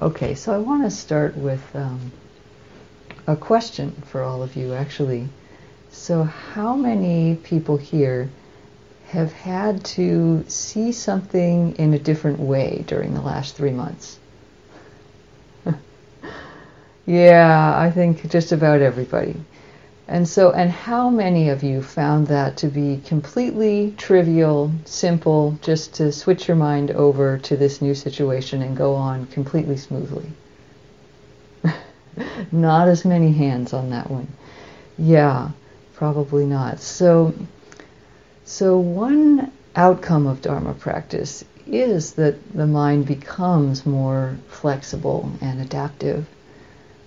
Okay, so I want to start with um, a question for all of you, actually. So, how many people here have had to see something in a different way during the last three months? yeah, I think just about everybody. And so, and how many of you found that to be completely trivial, simple, just to switch your mind over to this new situation and go on completely smoothly? not as many hands on that one. Yeah, probably not. So, so one outcome of Dharma practice is that the mind becomes more flexible and adaptive.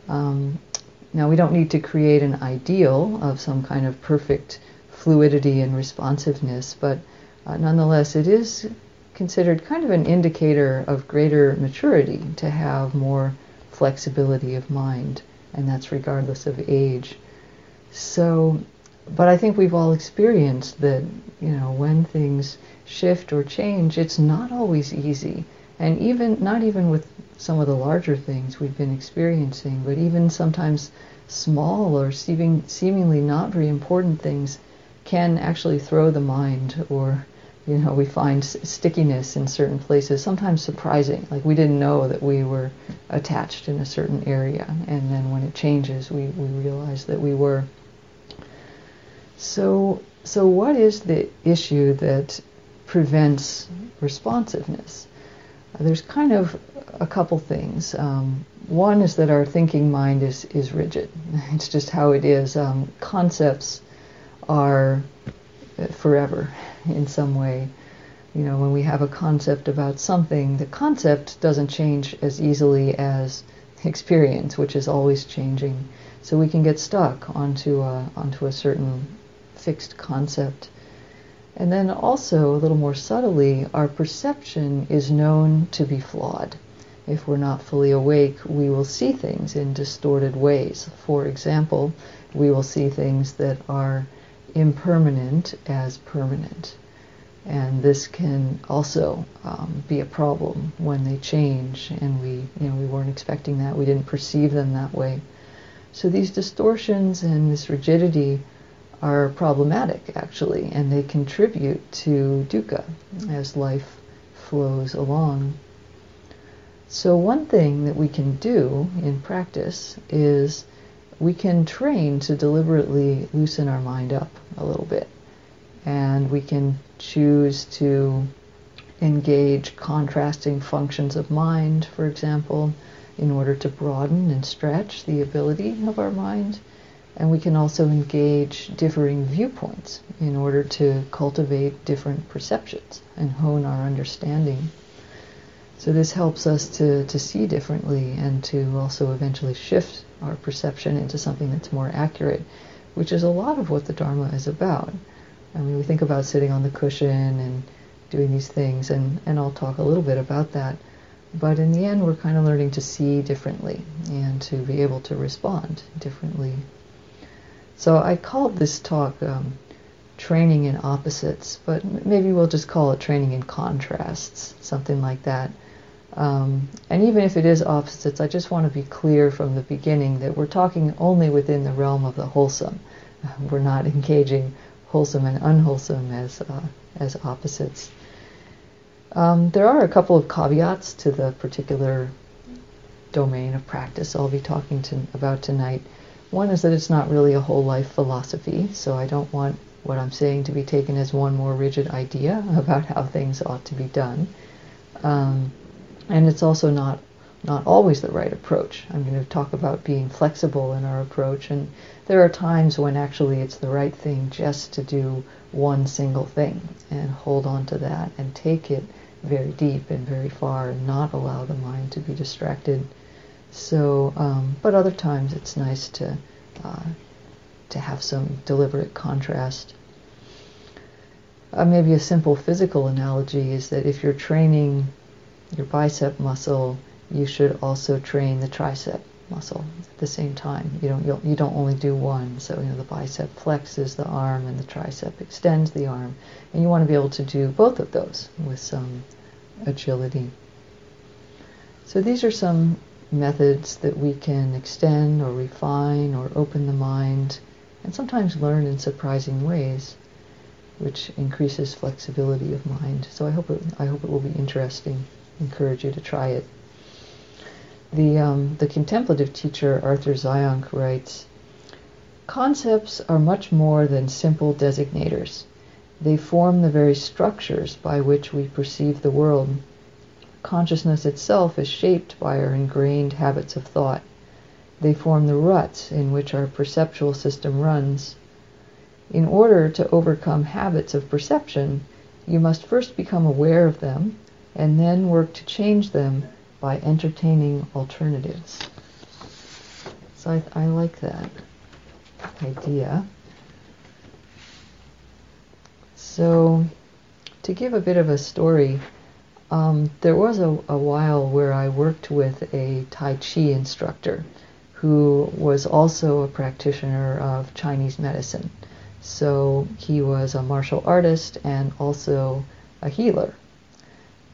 Um, now, we don't need to create an ideal of some kind of perfect fluidity and responsiveness, but uh, nonetheless, it is considered kind of an indicator of greater maturity to have more flexibility of mind, and that's regardless of age. So, but I think we've all experienced that, you know, when things shift or change, it's not always easy. And even, not even with some of the larger things we've been experiencing, but even sometimes small or seeming, seemingly not very important things can actually throw the mind or you know we find stickiness in certain places sometimes surprising. Like we didn't know that we were attached in a certain area and then when it changes we, we realize that we were. So so what is the issue that prevents responsiveness there's kind of a couple things. Um, one is that our thinking mind is, is rigid. It's just how it is. Um, concepts are forever in some way. You know, when we have a concept about something, the concept doesn't change as easily as experience, which is always changing. So we can get stuck onto a, onto a certain fixed concept. And then also, a little more subtly, our perception is known to be flawed. If we're not fully awake, we will see things in distorted ways. For example, we will see things that are impermanent as permanent. And this can also um, be a problem when they change and we, you know, we weren't expecting that. We didn't perceive them that way. So these distortions and this rigidity are problematic, actually, and they contribute to dukkha as life flows along. So, one thing that we can do in practice is we can train to deliberately loosen our mind up a little bit. And we can choose to engage contrasting functions of mind, for example, in order to broaden and stretch the ability of our mind. And we can also engage differing viewpoints in order to cultivate different perceptions and hone our understanding. So this helps us to, to see differently and to also eventually shift our perception into something that's more accurate, which is a lot of what the Dharma is about. I mean, we think about sitting on the cushion and doing these things, and, and I'll talk a little bit about that. But in the end, we're kind of learning to see differently and to be able to respond differently so I called this talk um, Training in Opposites, but maybe we'll just call it Training in Contrasts, something like that. Um, and even if it is opposites, I just want to be clear from the beginning that we're talking only within the realm of the wholesome. We're not engaging wholesome and unwholesome as, uh, as opposites. Um, there are a couple of caveats to the particular domain of practice I'll be talking to, about tonight. One is that it's not really a whole life philosophy, so I don't want what I'm saying to be taken as one more rigid idea about how things ought to be done. Um, and it's also not not always the right approach. I'm going to talk about being flexible in our approach, and there are times when actually it's the right thing just to do one single thing and hold on to that and take it very deep and very far and not allow the mind to be distracted so, um, but other times it's nice to uh, to have some deliberate contrast. Uh, maybe a simple physical analogy is that if you're training your bicep muscle, you should also train the tricep muscle at the same time. You don't you don't only do one. So you know the bicep flexes the arm and the tricep extends the arm, and you want to be able to do both of those with some agility. So these are some methods that we can extend or refine or open the mind and sometimes learn in surprising ways, which increases flexibility of mind. So I hope it, I hope it will be interesting. Encourage you to try it. The, um, the contemplative teacher Arthur Zajonc writes, Concepts are much more than simple designators. They form the very structures by which we perceive the world. Consciousness itself is shaped by our ingrained habits of thought. They form the ruts in which our perceptual system runs. In order to overcome habits of perception, you must first become aware of them and then work to change them by entertaining alternatives. So I, I like that idea. So, to give a bit of a story, um, there was a, a, while where I worked with a Tai Chi instructor who was also a practitioner of Chinese medicine. So he was a martial artist and also a healer.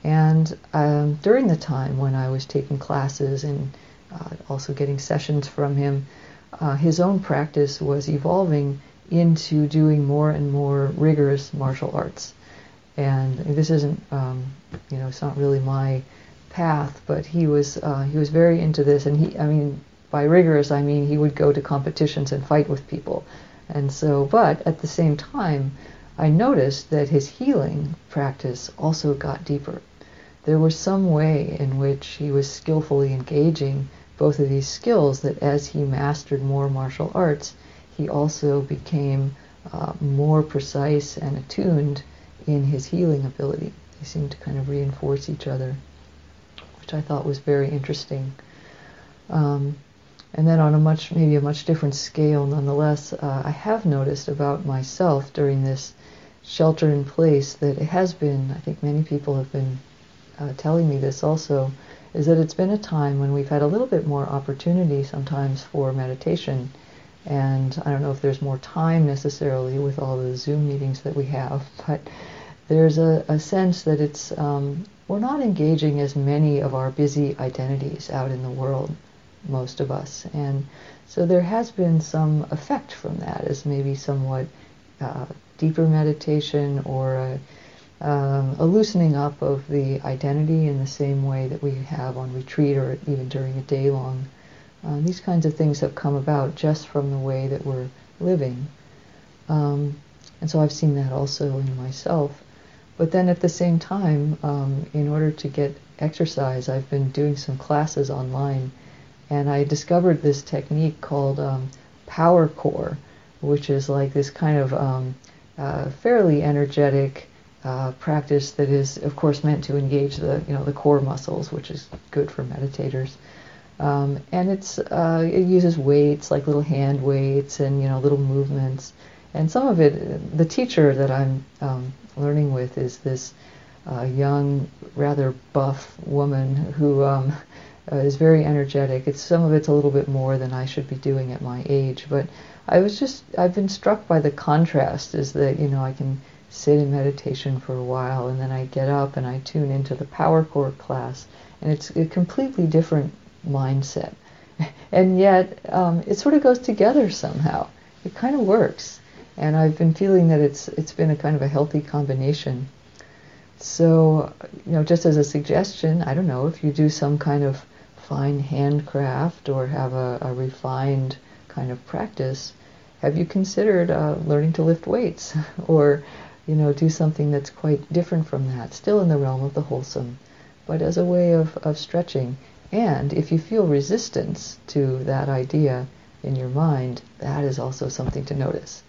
And um, during the time when I was taking classes and uh, also getting sessions from him, uh, his own practice was evolving into doing more and more rigorous martial arts. And this isn't, um, you know, it's not really my path, but he was uh, he was very into this. And he, I mean, by rigorous, I mean he would go to competitions and fight with people. And so, but at the same time, I noticed that his healing practice also got deeper. There was some way in which he was skillfully engaging both of these skills that as he mastered more martial arts, he also became uh, more precise and attuned in his healing ability. They seemed to kind of reinforce each other, which I thought was very interesting. Um, and then on a much, maybe a much different scale, nonetheless, uh, I have noticed about myself during this shelter in place that it has been, I think many people have been uh, telling me this also, is that it's been a time when we've had a little bit more opportunity sometimes for meditation. And I don't know if there's more time necessarily with all the Zoom meetings that we have, but there's a, a sense that it's um, we're not engaging as many of our busy identities out in the world, most of us, and so there has been some effect from that as maybe somewhat uh, deeper meditation or a, um, a loosening up of the identity in the same way that we have on retreat or even during a day long. Uh, these kinds of things have come about just from the way that we're living. Um, and so I've seen that also in myself. But then at the same time, um, in order to get exercise, I've been doing some classes online. And I discovered this technique called um, Power Core, which is like this kind of um, uh, fairly energetic, uh, practice that is, of course, meant to engage the you know the core muscles, which is good for meditators. Um, and it's uh, it uses weights like little hand weights and you know little movements. And some of it, the teacher that I'm um, learning with is this uh, young, rather buff woman who um, uh, is very energetic. It's some of it's a little bit more than I should be doing at my age, but I was just I've been struck by the contrast. Is that you know I can sit in meditation for a while, and then I get up and I tune into the Power Core class, and it's a completely different mindset. and yet, um, it sort of goes together somehow. It kind of works, and I've been feeling that it's it's been a kind of a healthy combination. So, you know, just as a suggestion, I don't know if you do some kind of fine handcraft or have a, a refined kind of practice, have you considered uh, learning to lift weights or you know, do something that's quite different from that, still in the realm of the wholesome, but as a way of, of stretching. And if you feel resistance to that idea in your mind, that is also something to notice.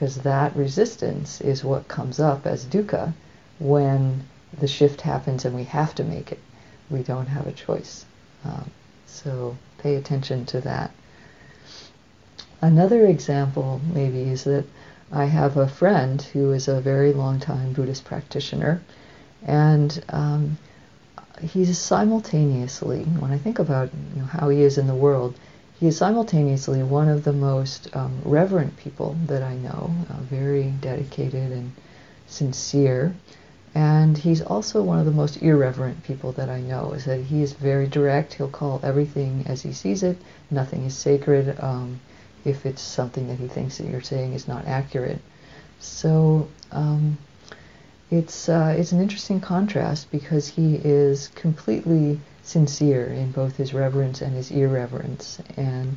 Because that resistance is what comes up as dukkha when the shift happens and we have to make it. We don't have a choice. Um, so pay attention to that. Another example, maybe, is that I have a friend who is a very long time Buddhist practitioner, and um, he's simultaneously, when I think about you know, how he is in the world, he is simultaneously one of the most um, reverent people that I know, uh, very dedicated and sincere, And he's also one of the most irreverent people that I know. Is that he is very direct. He'll call everything as he sees it. Nothing is sacred um, if it's something that he thinks that you're saying is not accurate. So um, it's uh, it's an interesting contrast because he is completely sincere in both his reverence and his irreverence, and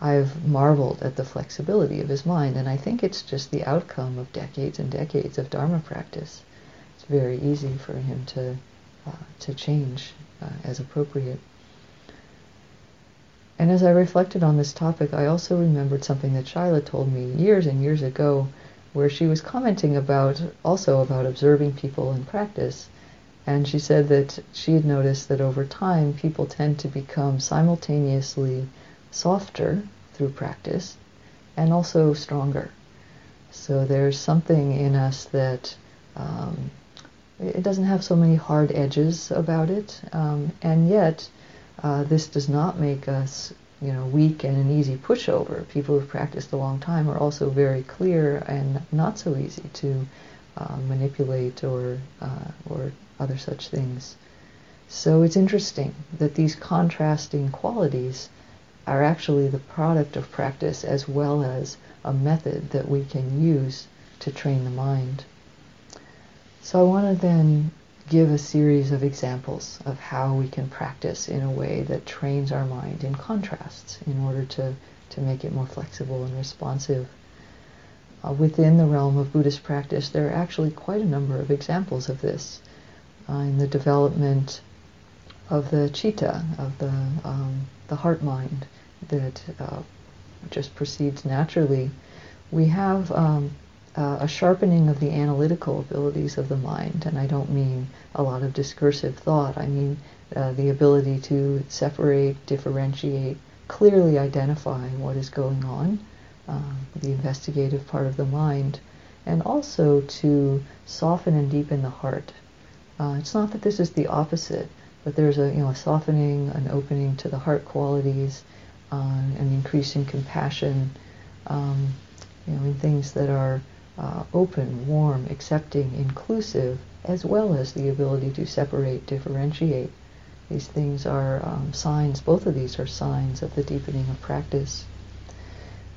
I've marveled at the flexibility of his mind, and I think it's just the outcome of decades and decades of Dharma practice. It's very easy for him to uh, to change uh, as appropriate. And as I reflected on this topic, I also remembered something that Shaila told me years and years ago where she was commenting about also about observing people in practice. And she said that she had noticed that over time people tend to become simultaneously softer through practice and also stronger. So there's something in us that um, it doesn't have so many hard edges about it, um, and yet uh, this does not make us you know, weak and an easy pushover. People who've practiced a long time are also very clear and not so easy to uh, manipulate or uh, or other such things. So it's interesting that these contrasting qualities are actually the product of practice as well as a method that we can use to train the mind. So I want to then give a series of examples of how we can practice in a way that trains our mind in contrasts in order to, to make it more flexible and responsive. Uh, within the realm of Buddhist practice, there are actually quite a number of examples of this uh, in the development of the citta, of the, um, the heart mind that uh, just proceeds naturally. We have um, a sharpening of the analytical abilities of the mind, and I don't mean a lot of discursive thought. I mean uh, the ability to separate, differentiate, clearly identify what is going on, uh, the investigative part of the mind, and also to soften and deepen the heart. Uh, it's not that this is the opposite, but there's a you know a softening, an opening to the heart qualities, uh, an increase in compassion, um, you know, in things that are uh, open, warm, accepting, inclusive, as well as the ability to separate, differentiate. These things are um, signs, both of these are signs of the deepening of practice.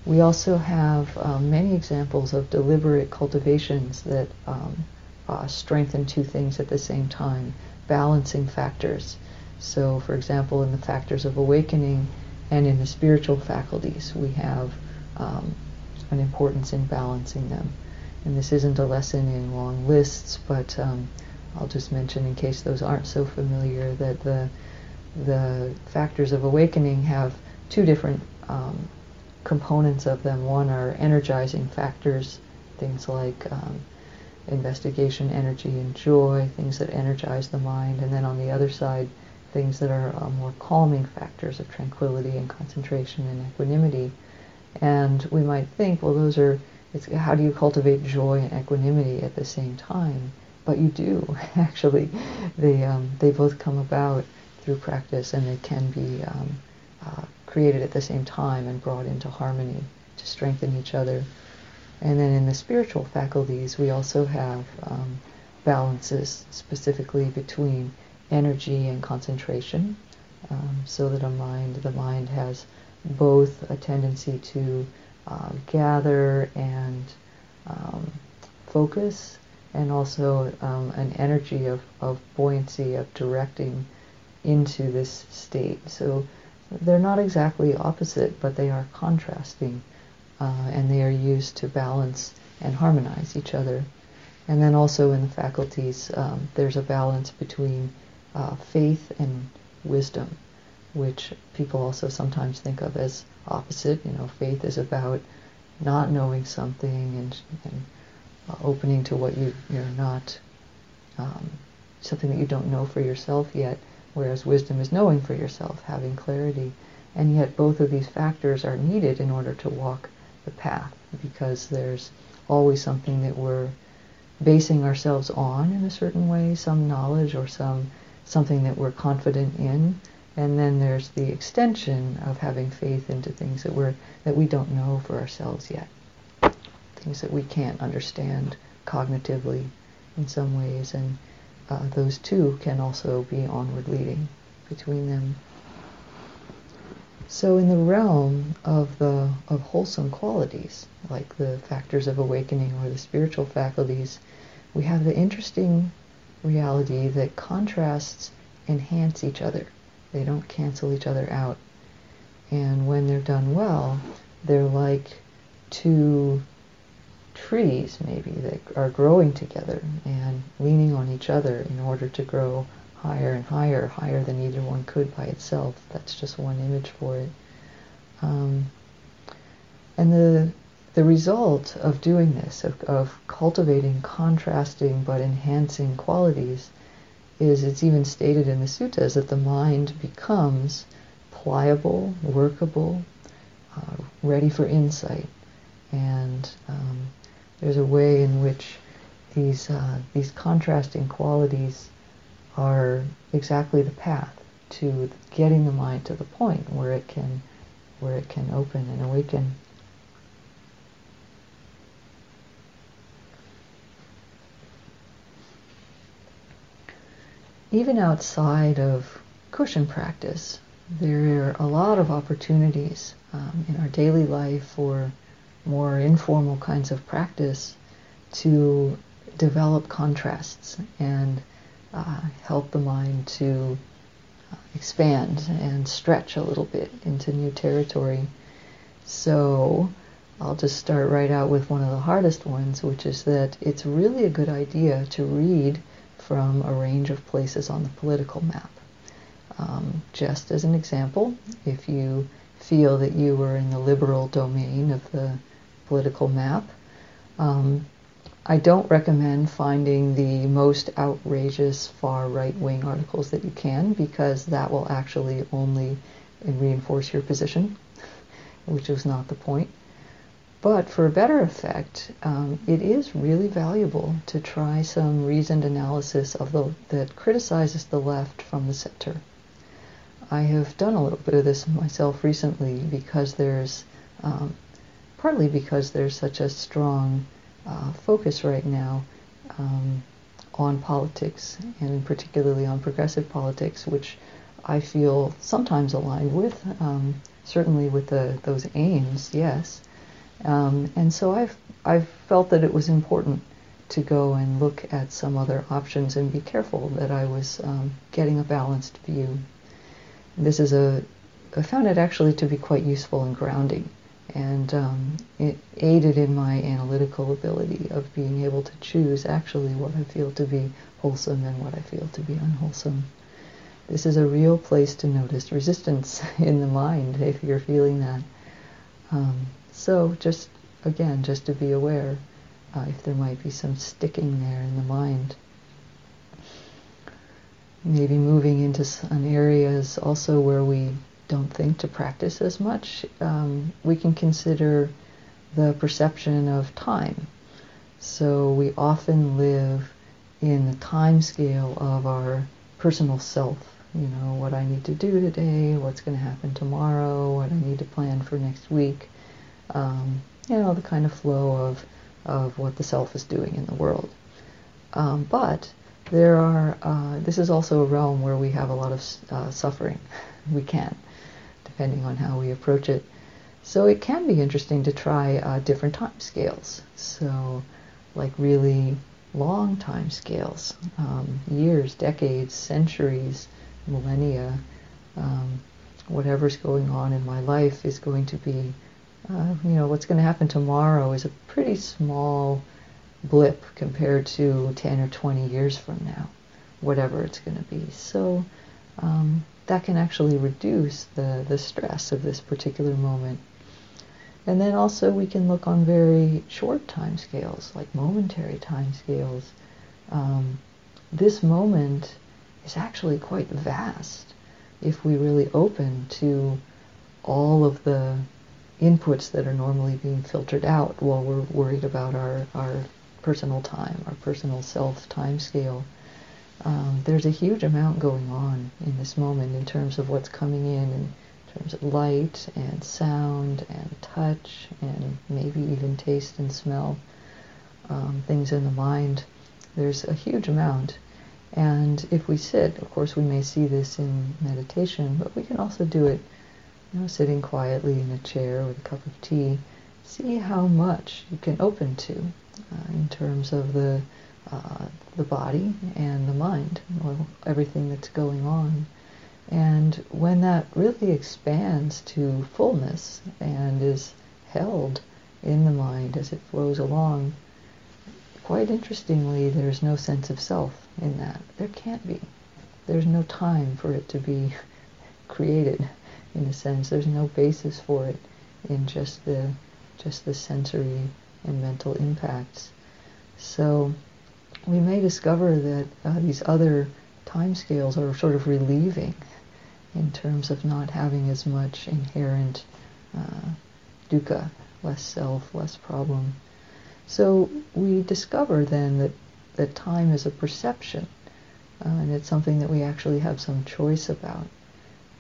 We also have um, many examples of deliberate cultivations that um, uh, strengthen two things at the same time, balancing factors. So, for example, in the factors of awakening and in the spiritual faculties, we have um, an importance in balancing them. And this isn't a lesson in long lists, but um, I'll just mention in case those aren't so familiar that the the factors of awakening have two different um, components of them. One are energizing factors, things like um, investigation, energy, and joy, things that energize the mind, and then on the other side, things that are uh, more calming factors of tranquility and concentration and equanimity. And we might think, well, those are how do you cultivate joy and equanimity at the same time? But you do actually. They um, they both come about through practice, and they can be um, uh, created at the same time and brought into harmony to strengthen each other. And then in the spiritual faculties, we also have um, balances specifically between energy and concentration, um, so that a mind, the mind has both a tendency to uh, gather and um, focus, and also um, an energy of, of buoyancy, of directing into this state. So they're not exactly opposite, but they are contrasting, uh, and they are used to balance and harmonize each other. And then also in the faculties, um, there's a balance between uh, faith and wisdom, which people also sometimes think of as opposite. You know, faith is about not knowing something and, and uh, opening to what you, you're not, um, something that you don't know for yourself yet, whereas wisdom is knowing for yourself, having clarity. And yet both of these factors are needed in order to walk the path because there's always something that we're basing ourselves on in a certain way, some knowledge or some something that we're confident in, and then there's the extension of having faith into things that we're that we don't know for ourselves yet, things that we can't understand cognitively, in some ways, and uh, those two can also be onward leading between them. So, in the realm of the of wholesome qualities, like the factors of awakening or the spiritual faculties, we have the interesting reality that contrasts enhance each other. They don't cancel each other out. And when they're done well, they're like two trees, maybe, that are growing together and leaning on each other in order to grow higher and higher, higher than either one could by itself. That's just one image for it. Um, and the the result of doing this, of, of cultivating contrasting but enhancing qualities, is it's even stated in the suttas that the mind becomes pliable, workable, uh, ready for insight. And um, there's a way in which these uh, these contrasting qualities are exactly the path to getting the mind to the point where it can where it can open and awaken. even outside of cushion practice, there are a lot of opportunities um, in our daily life for more informal kinds of practice to develop contrasts and uh, help the mind to uh, expand and stretch a little bit into new territory. So I'll just start right out with one of the hardest ones, which is that it's really a good idea to read from a range of places on the political map. Um, just as an example, if you feel that you were in the liberal domain of the political map, um, I don't recommend finding the most outrageous far right wing articles that you can because that will actually only reinforce your position, which is not the point. But for a better effect, um, it is really valuable to try some reasoned analysis of the, that criticizes the left from the center. I have done a little bit of this myself recently because there's, um, partly because there's such a strong uh, focus right now um, on politics and particularly on progressive politics, which I feel sometimes aligned with, um, certainly with the, those aims, yes. Um, and so I've, I've felt that it was important to go and look at some other options and be careful that I was um, getting a balanced view. This is a, I found it actually to be quite useful and grounding, and um, it aided in my analytical ability of being able to choose actually what I feel to be wholesome and what I feel to be unwholesome. This is a real place to notice resistance in the mind if you're feeling that. Um, so just, again, just to be aware uh, if there might be some sticking there in the mind. Maybe moving into some areas also where we don't think to practice as much, um, we can consider the perception of time. So we often live in the time scale of our personal self. You know, what I need to do today, what's going to happen tomorrow, what I need to plan for next week um, you know, the kind of flow of, of what the self is doing in the world. Um, but there are, uh, this is also a realm where we have a lot of uh, suffering. we can, depending on how we approach it. So it can be interesting to try uh, different time scales. So, like really long time scales, um, years, decades, centuries, millennia. Um, whatever's going on in my life is going to be uh, you know, what's going to happen tomorrow is a pretty small blip compared to 10 or 20 years from now, whatever it's going to be. So um, that can actually reduce the, the stress of this particular moment. And then also we can look on very short time scales, like momentary time scales. Um, this moment is actually quite vast if we really open to all of the inputs that are normally being filtered out while we're worried about our, our personal time, our personal self time scale. Um, there's a huge amount going on in this moment in terms of what's coming in, in terms of light and sound and touch and maybe even taste and smell. Um, things in the mind There's a huge amount. And if we sit, of course, we may see this in meditation, but we can also do it, you know, sitting quietly in a chair with a cup of tea. See how much you can open to uh, in terms of the uh, the body and the mind, or everything that's going on. And when that really expands to fullness and is held in the mind as it flows along, quite interestingly, there's no sense of self in that. There can't be. There's no time for it to be created, in a sense. There's no basis for it in just the just the sensory and mental impacts. So we may discover that uh, these other time scales are sort of relieving in terms of not having as much inherent uh, dukkha, less self, less problem. So we discover then that, that time is a perception, uh, and it's something that we actually have some choice about.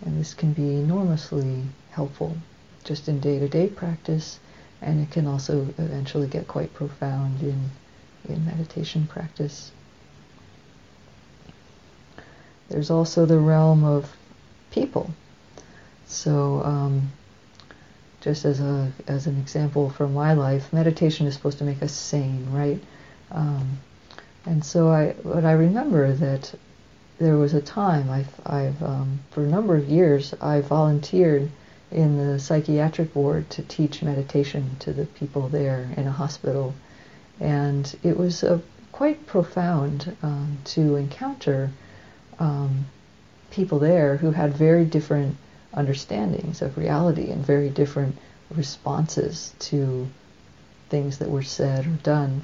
And this can be enormously helpful just in day-to-day practice, and it can also eventually get quite profound in, in meditation practice. There's also the realm of people. So, um, just as a as an example from my life, meditation is supposed to make us sane, right? Um, and so I, but I remember that there was a time I've, I've um, for a number of years I volunteered in the psychiatric ward to teach meditation to the people there in a hospital, and it was uh, quite profound um, to encounter um, people there who had very different understandings of reality and very different responses to things that were said or done.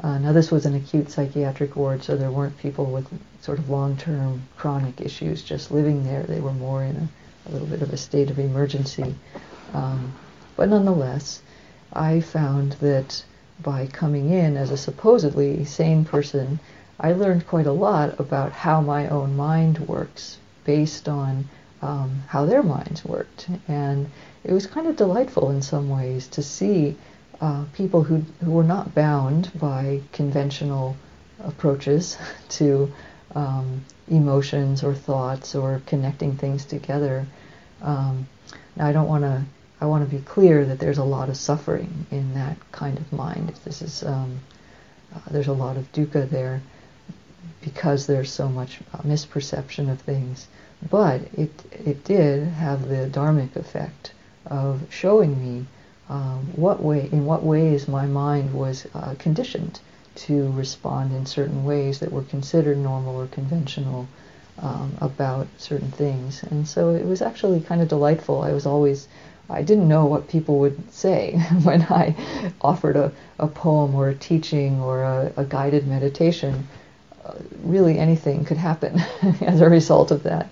Uh, now, this was an acute psychiatric ward, so there weren't people with sort of long-term chronic issues just living there. They were more in a, a little bit of a state of emergency. Um, but nonetheless, I found that by coming in as a supposedly sane person, I learned quite a lot about how my own mind works based on um, how their minds worked. And it was kind of delightful in some ways to see uh, people who, who were not bound by conventional approaches to um, emotions or thoughts or connecting things together. Um, now, I don't want to. I want to be clear that there's a lot of suffering in that kind of mind. This is um, uh, there's a lot of dukkha there because there's so much uh, misperception of things. But it, it did have the dharmic effect of showing me um, what way, in what ways my mind was uh, conditioned to respond in certain ways that were considered normal or conventional um, about certain things. And so it was actually kind of delightful. I was always, I didn't know what people would say when I offered a, a poem or a teaching or a, a guided meditation really anything could happen as a result of that.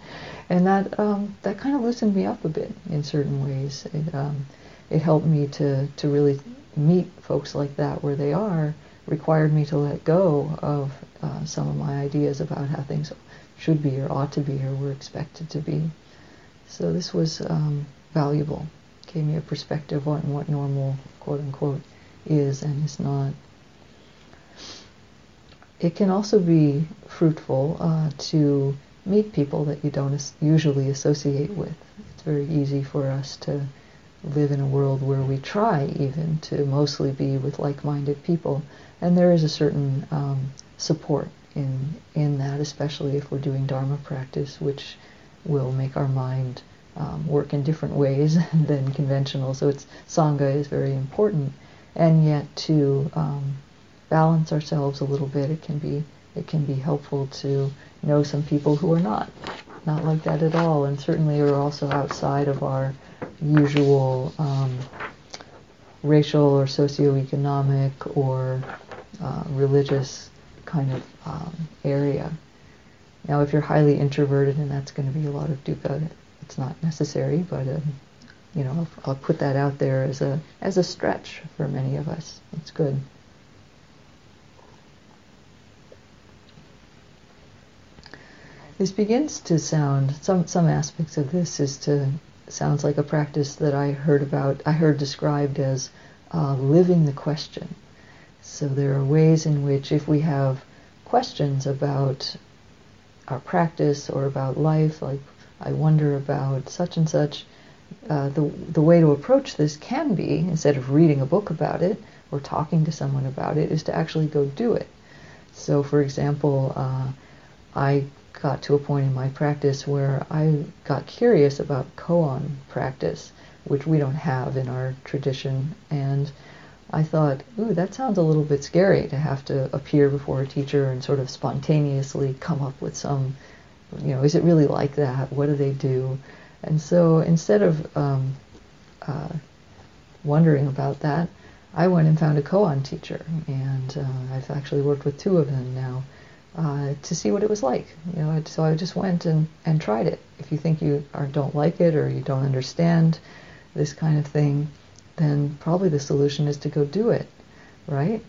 And that um, that kind of loosened me up a bit in certain ways. It, um, it helped me to, to really meet folks like that where they are, required me to let go of uh, some of my ideas about how things should be or ought to be or were expected to be. So this was um, valuable. Gave me a perspective on what normal, quote unquote, is and is not it can also be fruitful uh, to meet people that you don't as- usually associate with. It's very easy for us to live in a world where we try even to mostly be with like-minded people, and there is a certain um, support in in that, especially if we're doing Dharma practice, which will make our mind um, work in different ways than conventional. So it's sangha is very important, and yet to um, balance ourselves a little bit, it can be it can be helpful to know some people who are not not like that at all, and certainly are also outside of our usual um, racial or socioeconomic or uh, religious kind of um, area. Now, if you're highly introverted and that's going to be a lot of dukkha, it's not necessary, but um, you know, I'll, I'll put that out there as a as a stretch for many of us. It's good. This begins to sound some some aspects of this is to sounds like a practice that I heard about. I heard described as uh, living the question. So there are ways in which, if we have questions about our practice or about life, like I wonder about such and such, uh, the, the way to approach this can be, instead of reading a book about it or talking to someone about it, is to actually go do it. So, for example, uh, I got to a point in my practice where I got curious about koan practice, which we don't have in our tradition, and I thought, ooh, that sounds a little bit scary to have to appear before a teacher and sort of spontaneously come up with some, you know, is it really like that? What do they do? And so instead of um, uh, wondering about that, I went and found a koan teacher, and uh, I've actually worked with two of them now uh, to see what it was like. You know, so I just went and, and tried it. If you think you are, don't like it or you don't understand this kind of thing, then probably the solution is to go do it, right?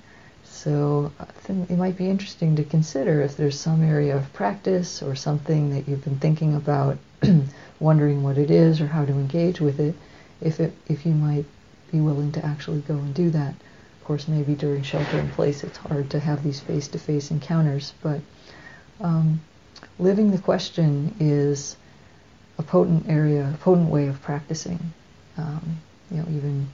So I think it might be interesting to consider if there's some area of practice or something that you've been thinking about, wondering what it is or how to engage with it, if it if you might be willing to actually go and do that. Of course, maybe during shelter in place, it's hard to have these face-to-face encounters, but um, living the question is a potent area, a potent way of practicing. Um, you know, even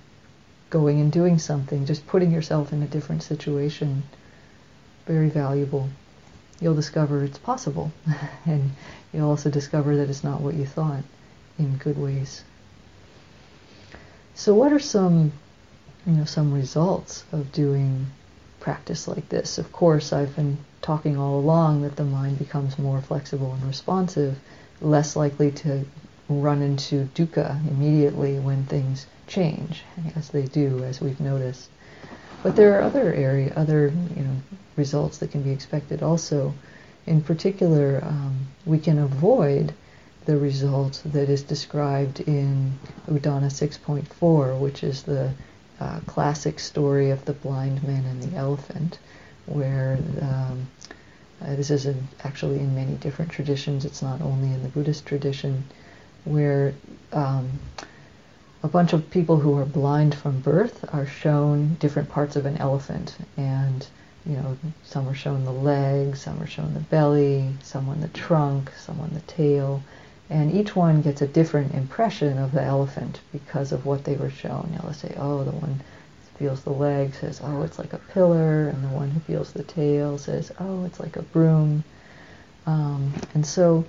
going and doing something, just putting yourself in a different situation, very valuable. You'll discover it's possible, and you'll also discover that it's not what you thought in good ways. So, what are some, you know, some results of doing practice like this? Of course, I've been talking all along that the mind becomes more flexible and responsive, less likely to run into dukkha immediately when things change, as they do, as we've noticed. But there are other area, other you know, results that can be expected also. In particular, um, we can avoid the result that is described in Udana 6.4, which is the uh, classic story of the blind man and the elephant, where um, uh, this is a, actually in many different traditions. It's not only in the Buddhist tradition, where um, a bunch of people who are blind from birth are shown different parts of an elephant. And you know some are shown the legs some are shown the belly someone the trunk someone the tail. And each one gets a different impression of the elephant because of what they were shown. You know, let's say oh the one feels the leg says oh it's like a pillar. And the one who feels the tail says oh it's like a broom. Um, and so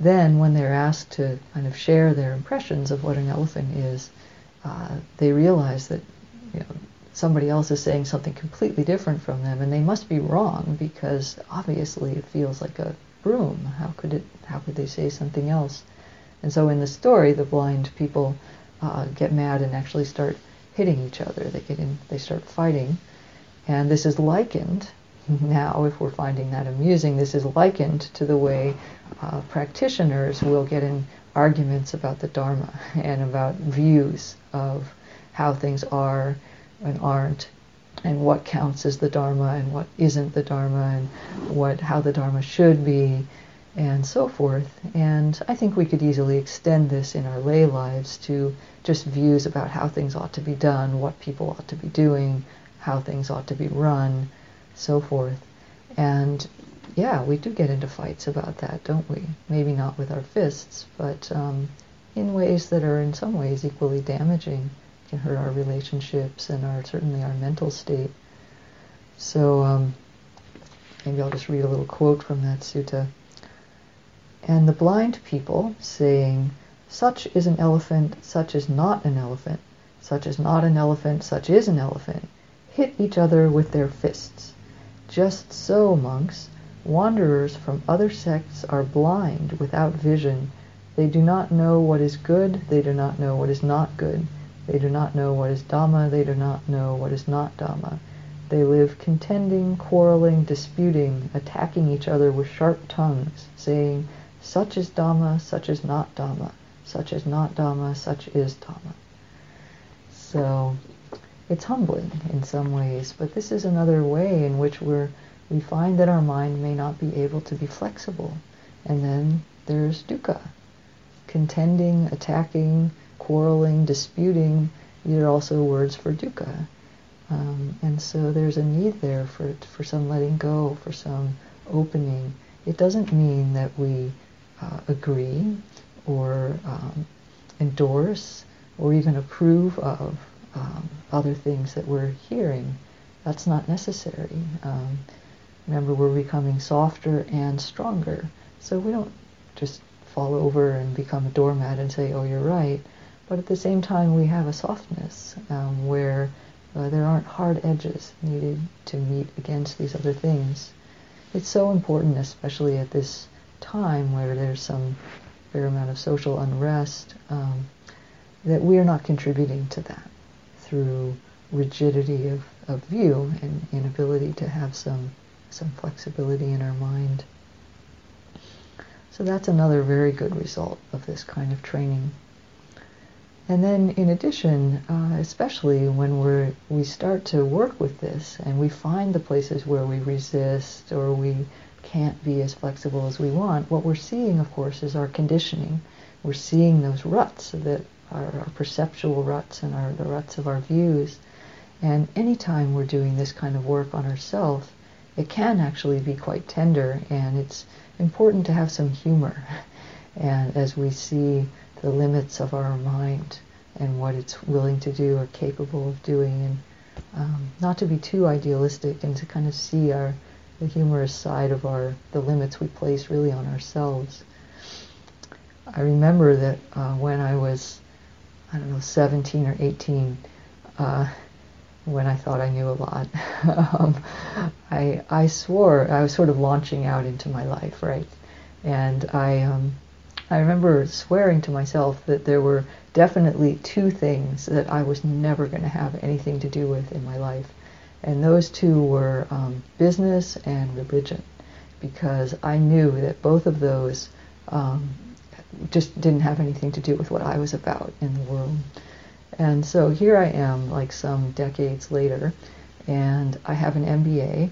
then when they're asked to kind of share their impressions of what an elephant is, uh, they realize that you know, somebody else is saying something completely different from them, and they must be wrong because obviously it feels like a broom. How could it? How could they say something else? And so in the story, the blind people uh, get mad and actually start hitting each other. They get in. They start fighting, and this is likened now, if we're finding that amusing, this is likened to the way uh, practitioners will get in arguments about the Dharma and about views of how things are and aren't, and what counts as the Dharma and what isn't the Dharma, and what how the Dharma should be, and so forth. And I think we could easily extend this in our lay lives to just views about how things ought to be done, what people ought to be doing, how things ought to be run so forth. And yeah, we do get into fights about that, don't we? Maybe not with our fists, but um, in ways that are in some ways equally damaging, can hurt our relationships and our certainly our mental state. So um, maybe I'll just read a little quote from that sutta. And the blind people, saying, Such is an elephant, such is not an elephant, such is not an elephant, such is an elephant, hit each other with their fists. Just so, monks, wanderers from other sects are blind without vision. They do not know what is good, they do not know what is not good. They do not know what is Dhamma, they do not know what is not Dhamma. They live contending, quarreling, disputing, attacking each other with sharp tongues, saying, Such is Dhamma, such is not Dhamma, such is not Dhamma, such is Dhamma. So it's humbling in some ways, but this is another way in which we're we find that our mind may not be able to be flexible. And then there's dukkha. Contending, attacking, quarreling, disputing, these are also words for dukkha. Um, and so there's a need there for, for some letting go, for some opening. It doesn't mean that we uh, agree or um, endorse or even approve of um, other things that we're hearing. That's not necessary. Um, remember, we're becoming softer and stronger. So we don't just fall over and become a doormat and say, oh, you're right. But at the same time, we have a softness um, where uh, there aren't hard edges needed to meet against these other things. It's so important, especially at this time where there's some fair amount of social unrest, um, that we are not contributing to that through rigidity of, of view and inability to have some some flexibility in our mind. So that's another very good result of this kind of training. And then, in addition, uh, especially when we we start to work with this and we find the places where we resist or we can't be as flexible as we want, what we're seeing, of course, is our conditioning. We're seeing those ruts that are our perceptual ruts and our, the ruts of our views. And anytime we're doing this kind of work on ourselves, it can actually be quite tender, and it's important to have some humor. And as we see the limits of our mind and what it's willing to do or capable of doing, and um, not to be too idealistic and to kind of see our the humorous side of our the limits we place really on ourselves. I remember that uh, when I was I don't know 17 or 18. Uh, when I thought I knew a lot. um, I, I swore I was sort of launching out into my life, right? And I, um, I remember swearing to myself that there were definitely two things that I was never going to have anything to do with in my life. And those two were um, business and religion, because I knew that both of those um, just didn't have anything to do with what I was about in the world. And so here I am, like some decades later, and I have an MBA,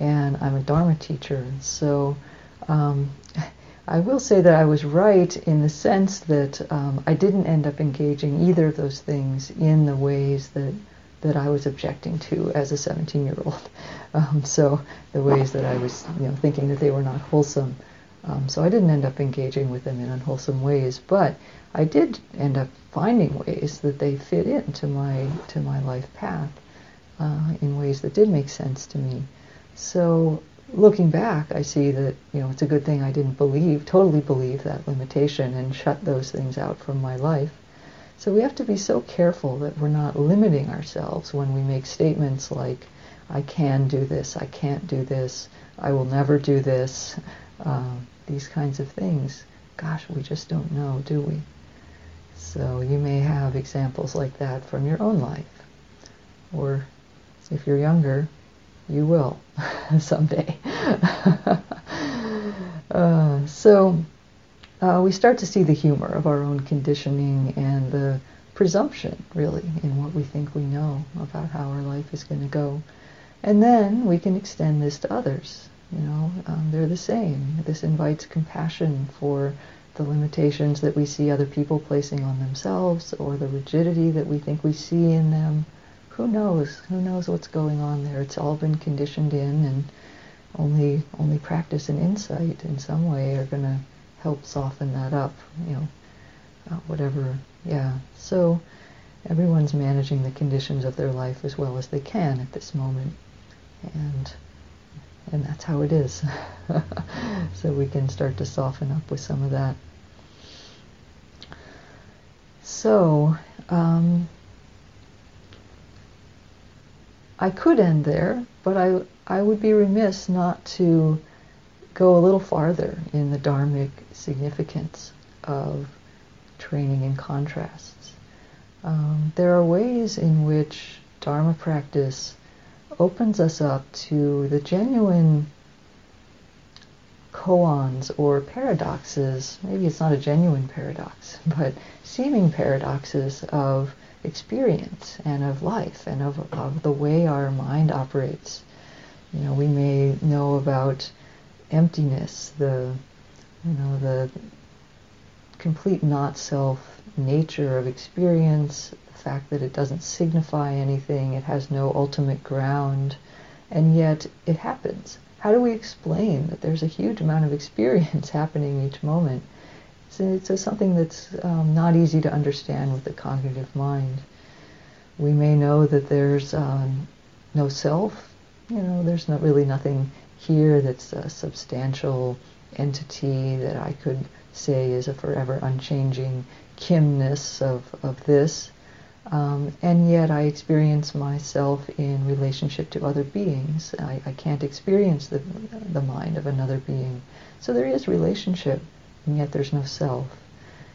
and I'm a Dharma teacher. So um, I will say that I was right in the sense that um, I didn't end up engaging either of those things in the ways that that I was objecting to as a 17-year-old. Um, so the ways that I was, you know, thinking that they were not wholesome. Um, so I didn't end up engaging with them in unwholesome ways, but I did end up finding ways that they fit into my to my life path uh, in ways that did make sense to me. So looking back, I see that you know it's a good thing I didn't believe, totally believe that limitation and shut those things out from my life. So we have to be so careful that we're not limiting ourselves when we make statements like, "I can do this," "I can't do this," "I will never do this," uh, these kinds of things. Gosh, we just don't know, do we? So you may have examples like that from your own life. Or if you're younger, you will someday. uh, so uh, we start to see the humor of our own conditioning and the presumption, really, in what we think we know about how our life is going to go. And then we can extend this to others. You know, um, they're the same. This invites compassion for the limitations that we see other people placing on themselves or the rigidity that we think we see in them. Who knows? Who knows what's going on there? It's all been conditioned in and only only practice and insight in some way are going to help soften that up, you know, uh, whatever. Yeah. So everyone's managing the conditions of their life as well as they can at this moment. And and that's how it is. so we can start to soften up with some of that. So, um, I could end there, but I, I would be remiss not to go a little farther in the dharmic significance of training in contrasts. Um, there are ways in which Dharma practice opens us up to the genuine koans or paradoxes. Maybe it's not a genuine paradox, but seeming paradoxes of experience and of life and of, of the way our mind operates. You know, we may know about emptiness, the you know the complete not self nature of experience, fact that it doesn't signify anything, it has no ultimate ground, and yet it happens. How do we explain that there's a huge amount of experience happening each moment? It's something that's um, not easy to understand with the cognitive mind. We may know that there's um, no self, you know, there's not really nothing here that's a substantial entity that I could say is a forever unchanging kimness of, of this. Um, and yet I experience myself in relationship to other beings. I, I can't experience the, the mind of another being. So there is relationship, and yet there's no self.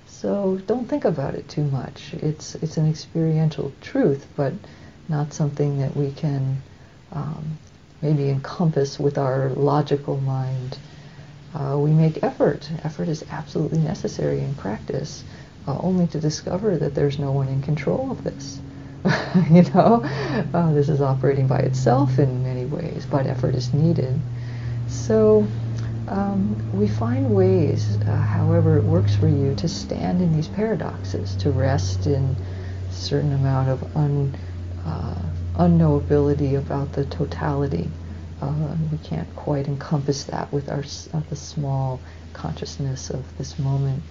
So don't think about it too much. It's, it's an experiential truth, but not something that we can um, maybe encompass with our logical mind. Uh, we make effort. Effort is absolutely necessary in practice, uh, only to discover that there's no one in control of this. you know, uh, this is operating by itself in many ways, but effort is needed. So um, we find ways, uh, however it works for you, to stand in these paradoxes, to rest in a certain amount of un, uh, unknowability about the totality. Uh, we can't quite encompass that with our uh, the small consciousness of this moment.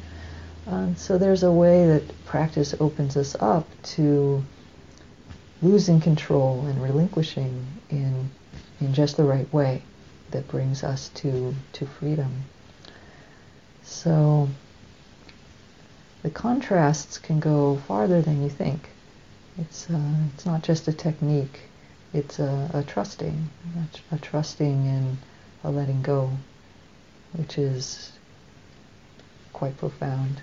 Um, so there's a way that practice opens us up to losing control and relinquishing in in just the right way that brings us to to freedom. So the contrasts can go farther than you think. It's, uh, it's not just a technique, it's a, a trusting, a, a trusting and a letting go, which is quite profound.